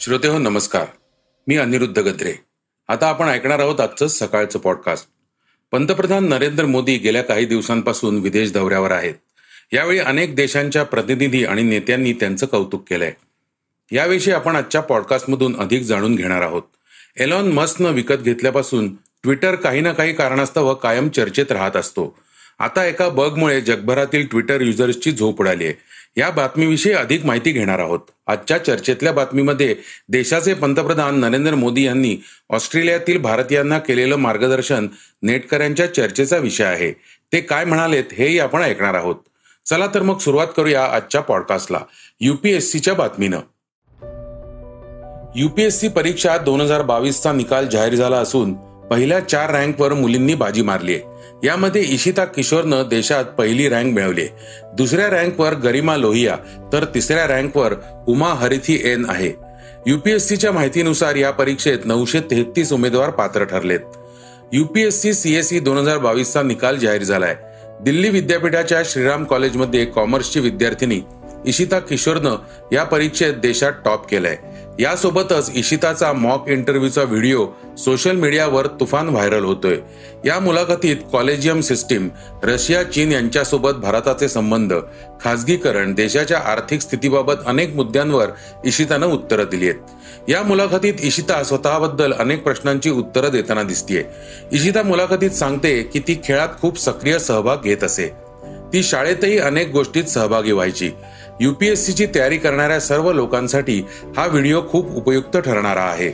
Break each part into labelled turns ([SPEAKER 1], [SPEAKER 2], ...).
[SPEAKER 1] श्रोते हो नमस्कार. मी अनिरुद्ध गद्रे. आता आपण ऐकणार आहोत आजचं सकाळचं पॉडकास्ट पंतप्रधान नरेंद्र मोदी गेल्या काही दिवसांपासून विदेश दौऱ्यावर आहेत. यावेळी अनेक देशांच्या प्रतिनिधी आणि नेत्यांनी त्यांचं कौतुक केलंय. याविषयी आपण आजच्या पॉडकास्टमधून अधिक जाणून घेणार आहोत. एलॉन मस्कनं विकत घेतल्यापासून ट्विटर काही ना काही कारणास्तव कायम चर्चेत राहत असतो. आता एका बगमुळे जगभरातील ट्विटर युजर्सची झोप उडाली आहे. या बातमीविषयी अधिक माहिती घेणार आहोत. आजच्या चर्चेतल्या बातमीमध्ये देशाचे पंतप्रधान नरेंद्र मोदी यांनी ऑस्ट्रेलियातील भारतीयांना केलेलं मार्गदर्शन नेटकऱ्यांच्या चर्चेचा विषय आहे. ते काय म्हणालेत हेही आपण ऐकणार आहोत. चला तर मग सुरुवात करूया आजच्या पॉडकास्टला. युपीएससीच्या बातमीनं. युपीएससी परीक्षा दोन हजार बावीसचा निकाल जाहीर झाला असून पहिल्या चार रँकवर मुलींनी बाजी मारली आहे. यामध्ये इशिता किशोरनं देशात पहिली रँक मिळवली दुसऱ्या रँकवर गरिमा लोहिया तर तिसऱ्या रँकवर उमा हरिथी एन आहे. युपीएससीच्या माहितीनुसार या परीक्षेत नऊशे तेहतीस उमेदवार पात्र ठरलेत. युपीएससी सीएसई दोन हजार बावीसचा निकाल जाहीर झालाय. दिल्ली विद्यापीठाच्या श्रीराम कॉलेजमध्ये कॉमर्सची विद्यार्थिनी इशिता किशोरनं या परीक्षेत देशात टॉप केलंय. यासोबतच इशिताचा मॉक इंटरव्ह्यूचा व्हिडिओ सोशल मीडियावर तुफान व्हायरल होतोय. या मुलाखतीत कॉलेजियम सिस्टीम रशिया चीन यांच्यासोबत भारताचे संबंध खासगीकरण देशाच्या आर्थिक स्थितीबाबत अनेक मुद्द्यांवर इशितानं उत्तरं दिली आहेत या मुलाखतीत इशिता स्वतःबद्दल अनेक प्रश्नांची उत्तरं देताना दिसतीये. इशिता मुलाखतीत सांगते की ती खेळात खूप सक्रिय सहभाग घेत असे. ती शाळेतही अनेक गोष्टीत सहभागी व्हायची. युपीएससीची तयारी करणाऱ्या सर्व लोकांसाठी हा व्हिडिओ खूप उपयुक्त ठरणारा आहे.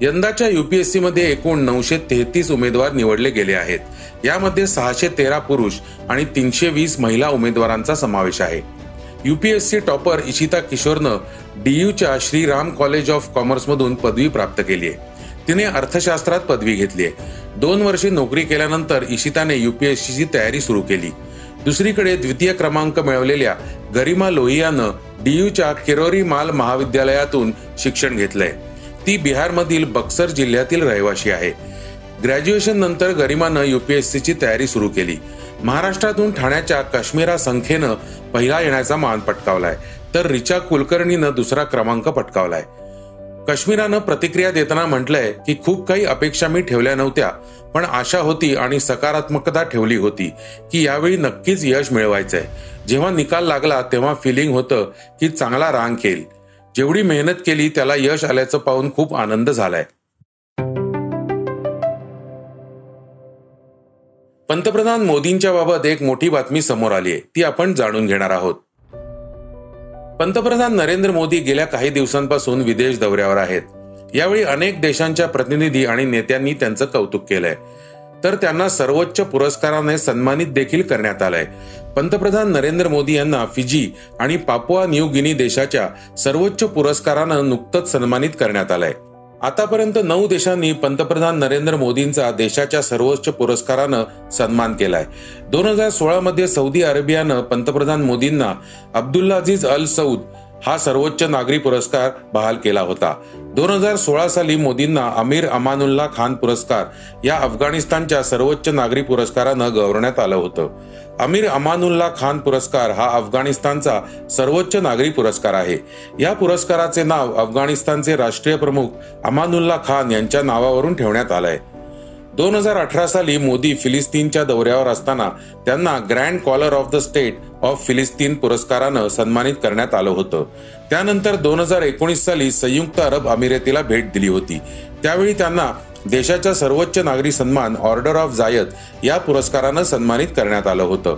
[SPEAKER 1] यंदाच्या युपीएससी मध्ये एकूण नऊशे तेहतीस उमेदवार निवडले गेले आहेत. यामध्ये सहाशे तेरा पुरुष आणि तीनशे वीस महिला उमेदवारांचा समावेश आहे. युपीएससी टॉपर इशिता किशोरनं डीयूच्या श्रीराम कॉलेज ऑफ कॉमर्समधून पदवी प्राप्त केली आहे. तिने अर्थशास्त्रात पदवी घेतली आहे. दोन वर्षे नोकरी केल्यानंतर इशिताने युपीएससीची तयारी सुरू केली. दुसरीकडे द्वितीय क्रमांक मिळवलेल्या गरिमा लोहियानं डीयूच्या किरोरी माल महाविद्यालयातून शिक्षण घेतलंय. ती बिहारमधील बक्सर जिल्ह्यातील रहिवाशी आहे. ग्रॅज्युएशन नंतर गरिमानं युपीएससीची तयारी सुरू केली. महाराष्ट्रातून ठाण्याच्या काश्मीरा संख्येनं पहिला येण्याचा मान पटकावलाय. तर रिचा कुलकर्णीनं दुसरा क्रमांक पटकावलाय. काश्मीरानं प्रतिक्रिया देताना म्हटलंय की खूप काही अपेक्षा मी ठेवल्या नव्हत्या पण आशा होती आणि सकारात्मकता ठेवली होती की यावेळी नक्कीच यश मिळवायचंय. जेव्हा निकाल लागला तेव्हा फिलिंग होतं की चांगला रांग येईल. जेवढी मेहनत केली त्याला यश आल्याचं पाहून खूप आनंद झालाय. पंतप्रधान मोदींच्या बाबत एक मोठी बातमी समोर आली आहे ती आपण जाणून घेणार आहोत. पंतप्रधान नरेंद्र मोदी गेल्या काही दिवसांपासून विदेश दौऱ्यावर आहेत. यावेळी अनेक देशांच्या प्रतिनिधी आणि नेत्यांनी त्यांचं कौतुक केलंय. तर त्यांना सर्वोच्च पुरस्काराने सन्मानित देखील करण्यात आलंय. पंतप्रधान नरेंद्र मोदी यांना फिजी आणि पापुआ न्यू गिनी देशाच्या सर्वोच्च पुरस्कारानं नुकतंच सन्मानित करण्यात आलंय. आतापर्यंत नऊ देशांनी पंतप्रधान नरेंद्र मोदींचा देशाच्या सर्वोच्च पुरस्कारानं सन्मान केलाय. दोन हजार सोळा मध्ये सौदी अरेबियानं पंतप्रधान मोदींना अब्दुल्ला अजीज अल सौद हा सर्वोच्च नागरी पुरस्कार बहाल केला होता. दोन हजार सोळा साली मोदींना अमीर अमानुल्ला खान पुरस्कार या अफगाणिस्तानच्या सर्वोच्च नागरी पुरस्कारानं गौरवण्यात आलं होतं. अमीर अमानुल्ला खान पुरस्कार हा अफगाणिस्तानचा सर्वोच्च नागरी पुरस्कार आहे. या पुरस्काराचे नाव अफगाणिस्तानचे राष्ट्रीय प्रमुख अमानुल्ला खान यांच्या नावावरून ठेवण्यात आलंय. दोन हजार अठरा साली मोदी फिलिस्तीनच्या दौऱ्यावर असताना त्यांना grand collar of the state of फिलिस्तीन पुरस्कारानं सन्मानित करण्यात आलं होतं. त्यानंतर दोन हजार एकोणीस साली संयुक्त अरब अमिरातीला भेट दिली होती. त्यावेळी त्यांना देशाच्या सर्वोच्च नागरी सन्मान ऑर्डर ऑफ जायत या पुरस्कारानं सन्मानित करण्यात आलं होतं.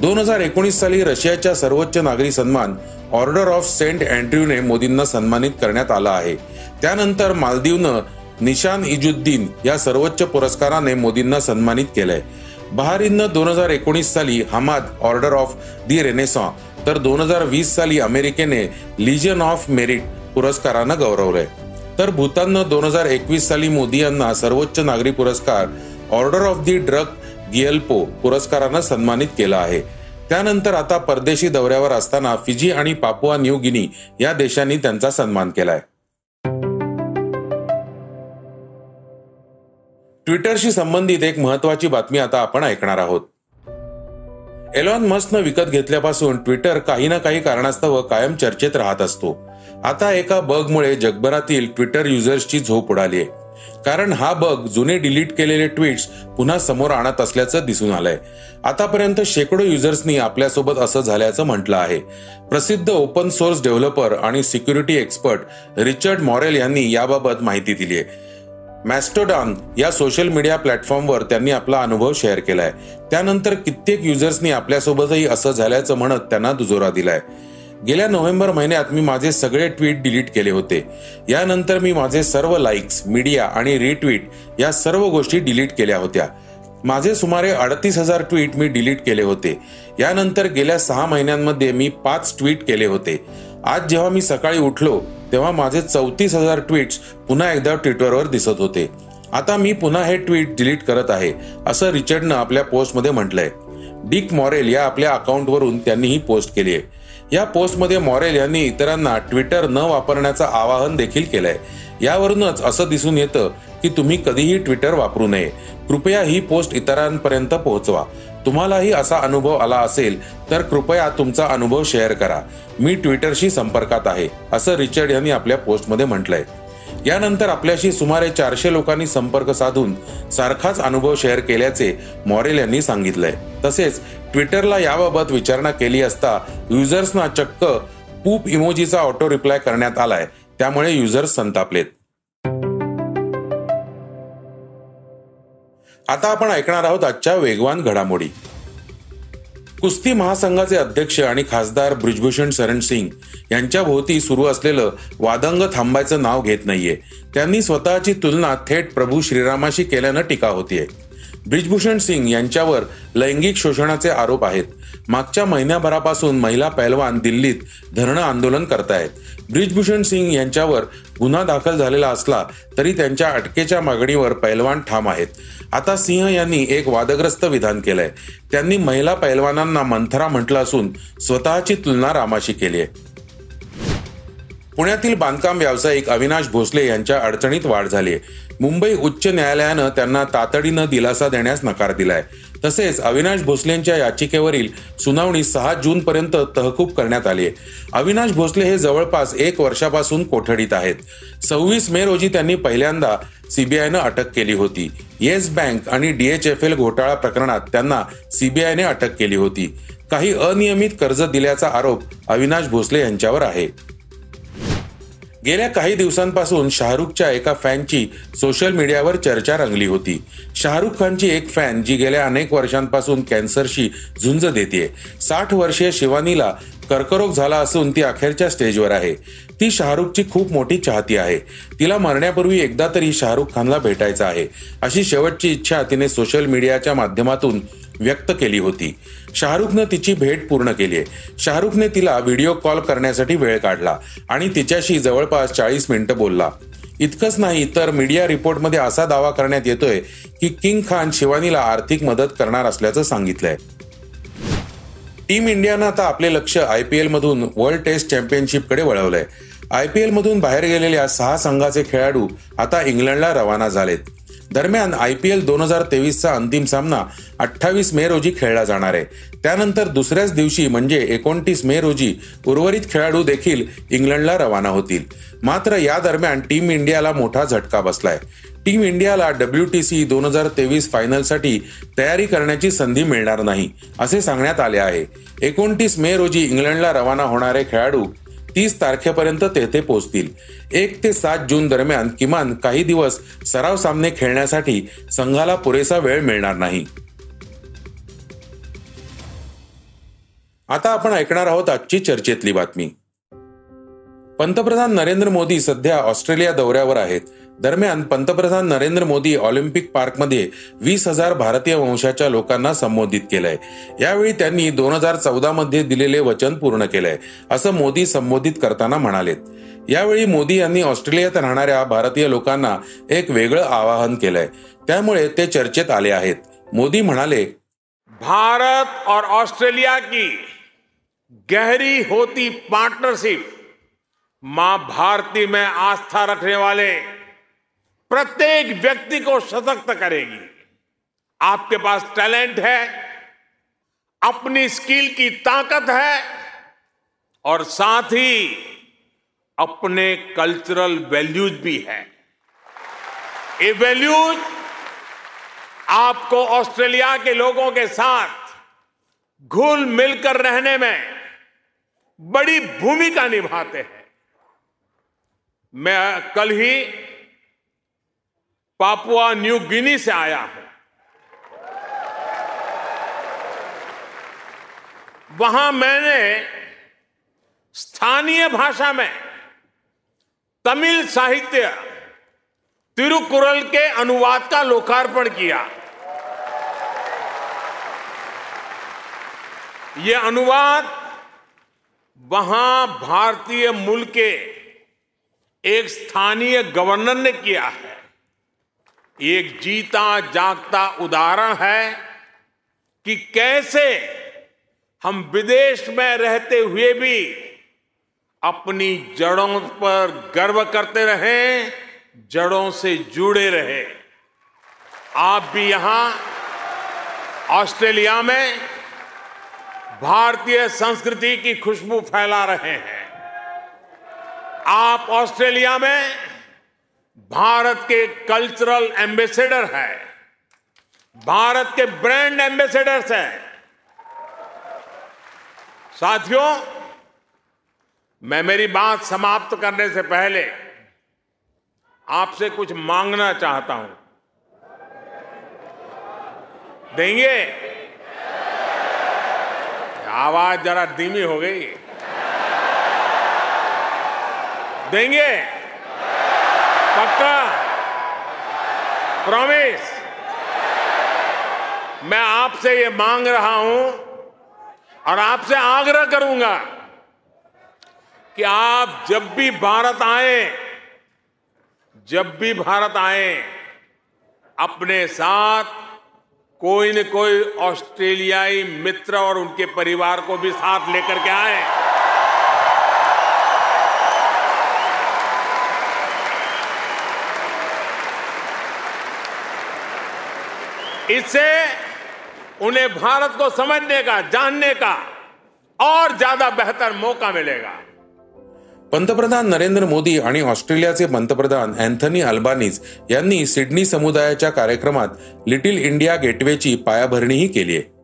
[SPEAKER 1] दोन हजार एकोणीस साली रशियाच्या सर्वोच्च नागरी सन्मान ऑर्डर ऑफ सेंट अँड्र्यूने मोदींना सन्मानित करण्यात आला आहे. त्यानंतर मालदीवनं निशान इजुद्दीन या सर्वोच्च पुरस्काराने मोदींना सन्मानित केलंय. बहारीननं दोन हजार एकोणीस साली Hamad order of the Renaissance तर दोन हजार वीस साली अमेरिकेने लिजन ऑफ मेरिट पुरस्कारानं गौरवलंय. तर भूताननं दोन हजार एकवीस साली मोदी यांना सर्वोच्च नागरी पुरस्कार order of the Druk Gyalpo पुरस्कारानं सन्मानित केलं आहे. त्यानंतर आता परदेशी दौऱ्यावर असताना फिजी आणि पापुआ न्यू गिनी या देशांनी त्यांचा सन्मान केलाय. ट्विटरशी संबंधित एक महत्वाची बातमी आता आपण ऐकणार आहोत. एलॉन मस्कनं विकत घेतल्यापासून ट्विटर काही ना काही कारणास्तव कायम चर्चेत राहत असतो. आता एका बगमुळे जगभरातील ट्विटर युजर्सची झोप उडाली आहे कारण हा बग जुने डिलीट केलेले ट्विट्स पुन्हा समोर आणत असल्याचं दिसून आलंय. आतापर्यंत शेकडो युजर्सनी आपल्यासोबत असं झाल्याचं म्हटलं आहे. प्रसिद्ध ओपन सोर्स डेव्हलपर आणि सिक्युरिटी एक्सपर्ट रिचर्ड मॉरेल यांनी याबाबत माहिती दिली आहे मॅस्टोडॉन या सोशल मीडिया प्लॅटफॉर्मवर त्यांनी आपला अनुभव शेअर केलाय. त्यानंतर कित्येक युजर्सनी आपल्यासोबतही असं झाल्याचं म्हणत त्यांना दुजोरा दिलाय. गेल्या नोव्हेंबर महिन्यात मी माझे सगळे ट्विट डिलीट केले होते. यानंतर मी माझे सर्व लाईक्स मीडिया आणि रिट्विट या सर्व गोष्टी डिलीट केल्या होत्या. माझे सुमारे अडतीस हजार ट्विट मी डिलीट केले होते. यानंतर गेल्या सहा महिन्यांमध्ये मी पाच ट्विट केले होते. आज जेव्हा मी सकाळी उठलो तेव्हा माझे चौतीस हजार ट्विट्स पुन्हा एकदा ट्विटरवर दिसत होते. आता मी पुन्हा हे ट्विट डिलीट करत आहे असं रिचर्डनं आपल्या पोस्टमध्ये म्हटलंय. डिक मॉरेल या आपल्या अकाउंटवरून त्यांनी ही पोस्ट केली आहे. या पोस्टमध्ये मॉरेल यांनी इतरांना ट्विटर न वापरण्याचं आवाहन देखील केलंय. यावरूनच असं दिसून येतं की तुम्ही कधीही ट्विटर वापरू नये. कृपया ही पोस्ट इतरांपर्यंत पोहोचवा. तुम्हालाही असा अनुभव आला असेल तर कृपया तुमचा अनुभव शेअर करा. मी ट्विटरशी संपर्कात आहे असं रिचर्ड यांनी आपल्या पोस्टमध्ये म्हटलंय. यानंतर आपल्याशी सुमारे चारशे लोकांनी संपर्क साधून सारखाच अनुभव शेअर केल्याचे मॉरेल यांनी सांगितलंय. तसेच ट्विटरला याबाबत विचारणा केली असता युजर्सना चक्क पूप इमोजीचा ऑटो रिप्लाय करण्यात आलाय. त्यामुळे युजर्स संतापलेत. आता आपण ऐकणार आहोत आजच्या वेगवान घडामोडी. कुस्ती महासंघाचे अध्यक्ष आणि खासदार ब्रिजभूषण शरण सिंग यांच्या भोवती सुरू असलेलं वादंग थांबायचं नाव घेत नाहीये. त्यांनी स्वतःची तुलना थेट प्रभू श्रीरामाशी केल्यानं टीका होतीये. ब्रिजभूषण सिंग यांच्यावर लैंगिक शोषणाचे आरोप आहेत. मागच्या महिन्याभरापासून महिला पैलवान दिल्लीत धरणं आंदोलन करतायत. ब्रिजभूषण सिंग यांच्यावर गुन्हा दाखल झालेला असला तरी त्यांच्या अटकेच्या मागणीवर पैलवान ठाम आहेत. आता सिंह यांनी एक वादग्रस्त विधान केलंय. त्यांनी महिला पैलवानांना मंथरा म्हटलं असून स्वतःची तुलना रामाशी केली आहे. पुण्यातील बांधकाम व्यावसायिक अविनाश भोसले यांच्या अडचणीत वाढ झाली आहे. मुंबई उच्च न्यायालयानं त्यांना तातडीनं दिलासा देण्यास नकार दिलाय. तसेच अविनाश भोसलेंच्या याचिकेवरील सुनावणी सहा जून पर्यंत तहकूब करण्यात आली आहे. अविनाश भोसले हे जवळपास एक वर्षापासून कोठडीत आहेत. सव्वीस मे रोजी त्यांनी पहिल्यांदा सीबीआयनं अटक केली होती. येस बँक आणि डीएचएफएल घोटाळा प्रकरणात त्यांना सीबीआयने अटक केली होती. काही अनियमित कर्ज दिल्याचा आरोप अविनाश भोसले यांच्यावर आहे. गेल्या काही दिवसांपासून शाहरुखच्या एका फॅनची सोशल मीडियावर चर्चा रंगली होती. शाहरुख खानची एक फॅन जी गेल्या अनेक वर्षांपासून कॅन्सरशी झुंज देते साठ वर्षीय शिवानीला कर्करोग झाला असून ती अखेरच्या स्टेजवर आहे. ती शाहरुखची खूप मोठी चाहती आहे. तिला मरण्यापूर्वी एकदा तरी शाहरुख खानला भेटायचं आहे. अशी शेवटची इच्छा तिने सोशल मीडियाच्या माध्यमातून व्यक्त केली होती. शाहरुखनं तिची भेट पूर्ण केली आहे शाहरुखने तिला व्हिडिओ कॉल करण्यासाठी वेळ काढला आणि तिच्याशी जवळपास चाळीस मिनिटं बोलला. इतकंच नाही तर मीडिया रिपोर्टमध्ये असा दावा करण्यात येतोय की किंग खान शिवानीला आर्थिक मदत करणार असल्याचं सांगितलंय. टीम इंडियानं आता आपले लक्ष आय पी एलमधून वर्ल्ड टेस्ट चॅम्पियनशिपकडे वळवलंय. आय पी एलमधून बाहेर गेलेल्या सहा संघाचे खेळाडू आता इंग्लंडला रवाना झालेत. दरम्यान आय पी एल दोन हजार तेवीसचा अंतिम सामना अठ्ठावीस मे रोजी खेळला जाणार आहे. त्यानंतर दुसऱ्याच दिवशी म्हणजे एकोणतीस मे रोजी उर्वरित खेळाडू देखील इंग्लंडला रवाना होतील. मात्र या दरम्यान टीम इंडियाला मोठा झटका बसलाय. टीम इंडियाला डब्ल्यू टी सी दोन हजार तेवीस फायनलसाठी तयारी करण्याची संधी मिळणार नाही असे सांगण्यात आले आहे. एकोणतीस मे रोजी इंग्लंडला रवाना होणारे खेळाडू तीस तारखेपर्यंत तेथे पोहोचतील एक ते सात जून दरम्यान किमान काही दिवस सराव सामने खेळण्यासाठी संघाला पुरेसा वेळ मिळणार नाही. आता आपण ऐकणार आहोत आजची चर्चेतली बातमी. पंतप्रधान नरेंद्र मोदी सध्या ऑस्ट्रेलिया दौऱ्यावर आहेत. दरम्यान पंतप्रधान नरेंद्र मोदी ऑलिम्पिक पार्कमध्ये वीस हजार भारतीय वंशाच्या लोकांना संबोधित केलंय. यावेळी त्यांनी दोन हजार चौदा मध्ये दिलेले वचन पूर्ण केलंय असं मोदी संबोधित करताना म्हणालेत. यावेळी मोदी यांनी ऑस्ट्रेलियात राहणाऱ्या भारतीय लोकांना एक वेगळं आवाहन केलंय. त्यामुळे ते चर्चेत आले आहेत. मोदी म्हणाले
[SPEAKER 2] भारत और ऑस्ट्रेलिया की गहरी होती पार्टनरशिप। मां भारती में आस्था रखने वाले प्रत्येक व्यक्ति को सशक्त करेगी। आपके पास टैलेंट है, अपनी स्किल की ताकत है, और साथ ही अपने कल्चरल वैल्यूज़ भी है। ये वैल्यूज़ आपको ऑस्ट्रेलिया के लोगों के साथ घुल मिलकर रहने में बड़ी भूमिका निभाते हैं। मैं कल ही पापुआ न्यू गिनी से आया हूँ। वहाँ मैंने स्थानीय भाषा में तमिल साहित्य तिरुकुरल के अनुवाद का लोकार्पण किया। यह अनुवाद वहाँ भारतीय मूल के एक स्थानीय गवर्नर ने किया है। एक जीता जागता उदाहरण है कि कैसे हम विदेश में रहते हुए भी अपनी जड़ों पर गर्व करते रहे, जड़ों से जुड़े रहे। आप भी यहाँ, ऑस्ट्रेलिया में भारतीय संस्कृति की खुशबू फैला रहे हैं। आप ऑस्ट्रेलिया में भारत के कल्चरल एम्बेसडर है। भारत के ब्रांड एम्बेसडर्स हैं। साथियों, मैं मेरी बात समाप्त करने से पहले आपसे कुछ मांगना चाहता हूँ। देंगे? आवाज़ जरा धीमी हो गई। देंगे? पक्का प्रॉमिस मैं आपसे ये मांग रहा हूँ और आपसे आग्रह करूँगा कि आप जब भी भारत आए, जब भी भारत आए, अपने साथ कोई न कोई ऑस्ट्रेलियाई मित्र और उनके परिवार को भी साथ लेकर के आए। इससे उन्हें भारत को समझने का जानने का और ज्यादा बेहतर मौका मिलेगा।
[SPEAKER 1] पंतप्रधान नरेंद्र मोदी आणि ऑस्ट्रेलियाचे पंतप्रधान अँथनी अल्बानीज यांनी सिडनी समुदायाच्या कार्यक्रमात लिटिल इंडिया गेटवेची पायाभरणीही केली आहे.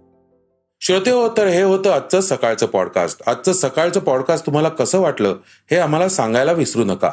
[SPEAKER 1] श्रोते हो तर हे होतं आजचं सकाळचं पॉडकास्ट. आजचं सकाळचं पॉडकास्ट तुम्हाला कसं वाटलं हे आम्हाला सांगायला विसरू नका.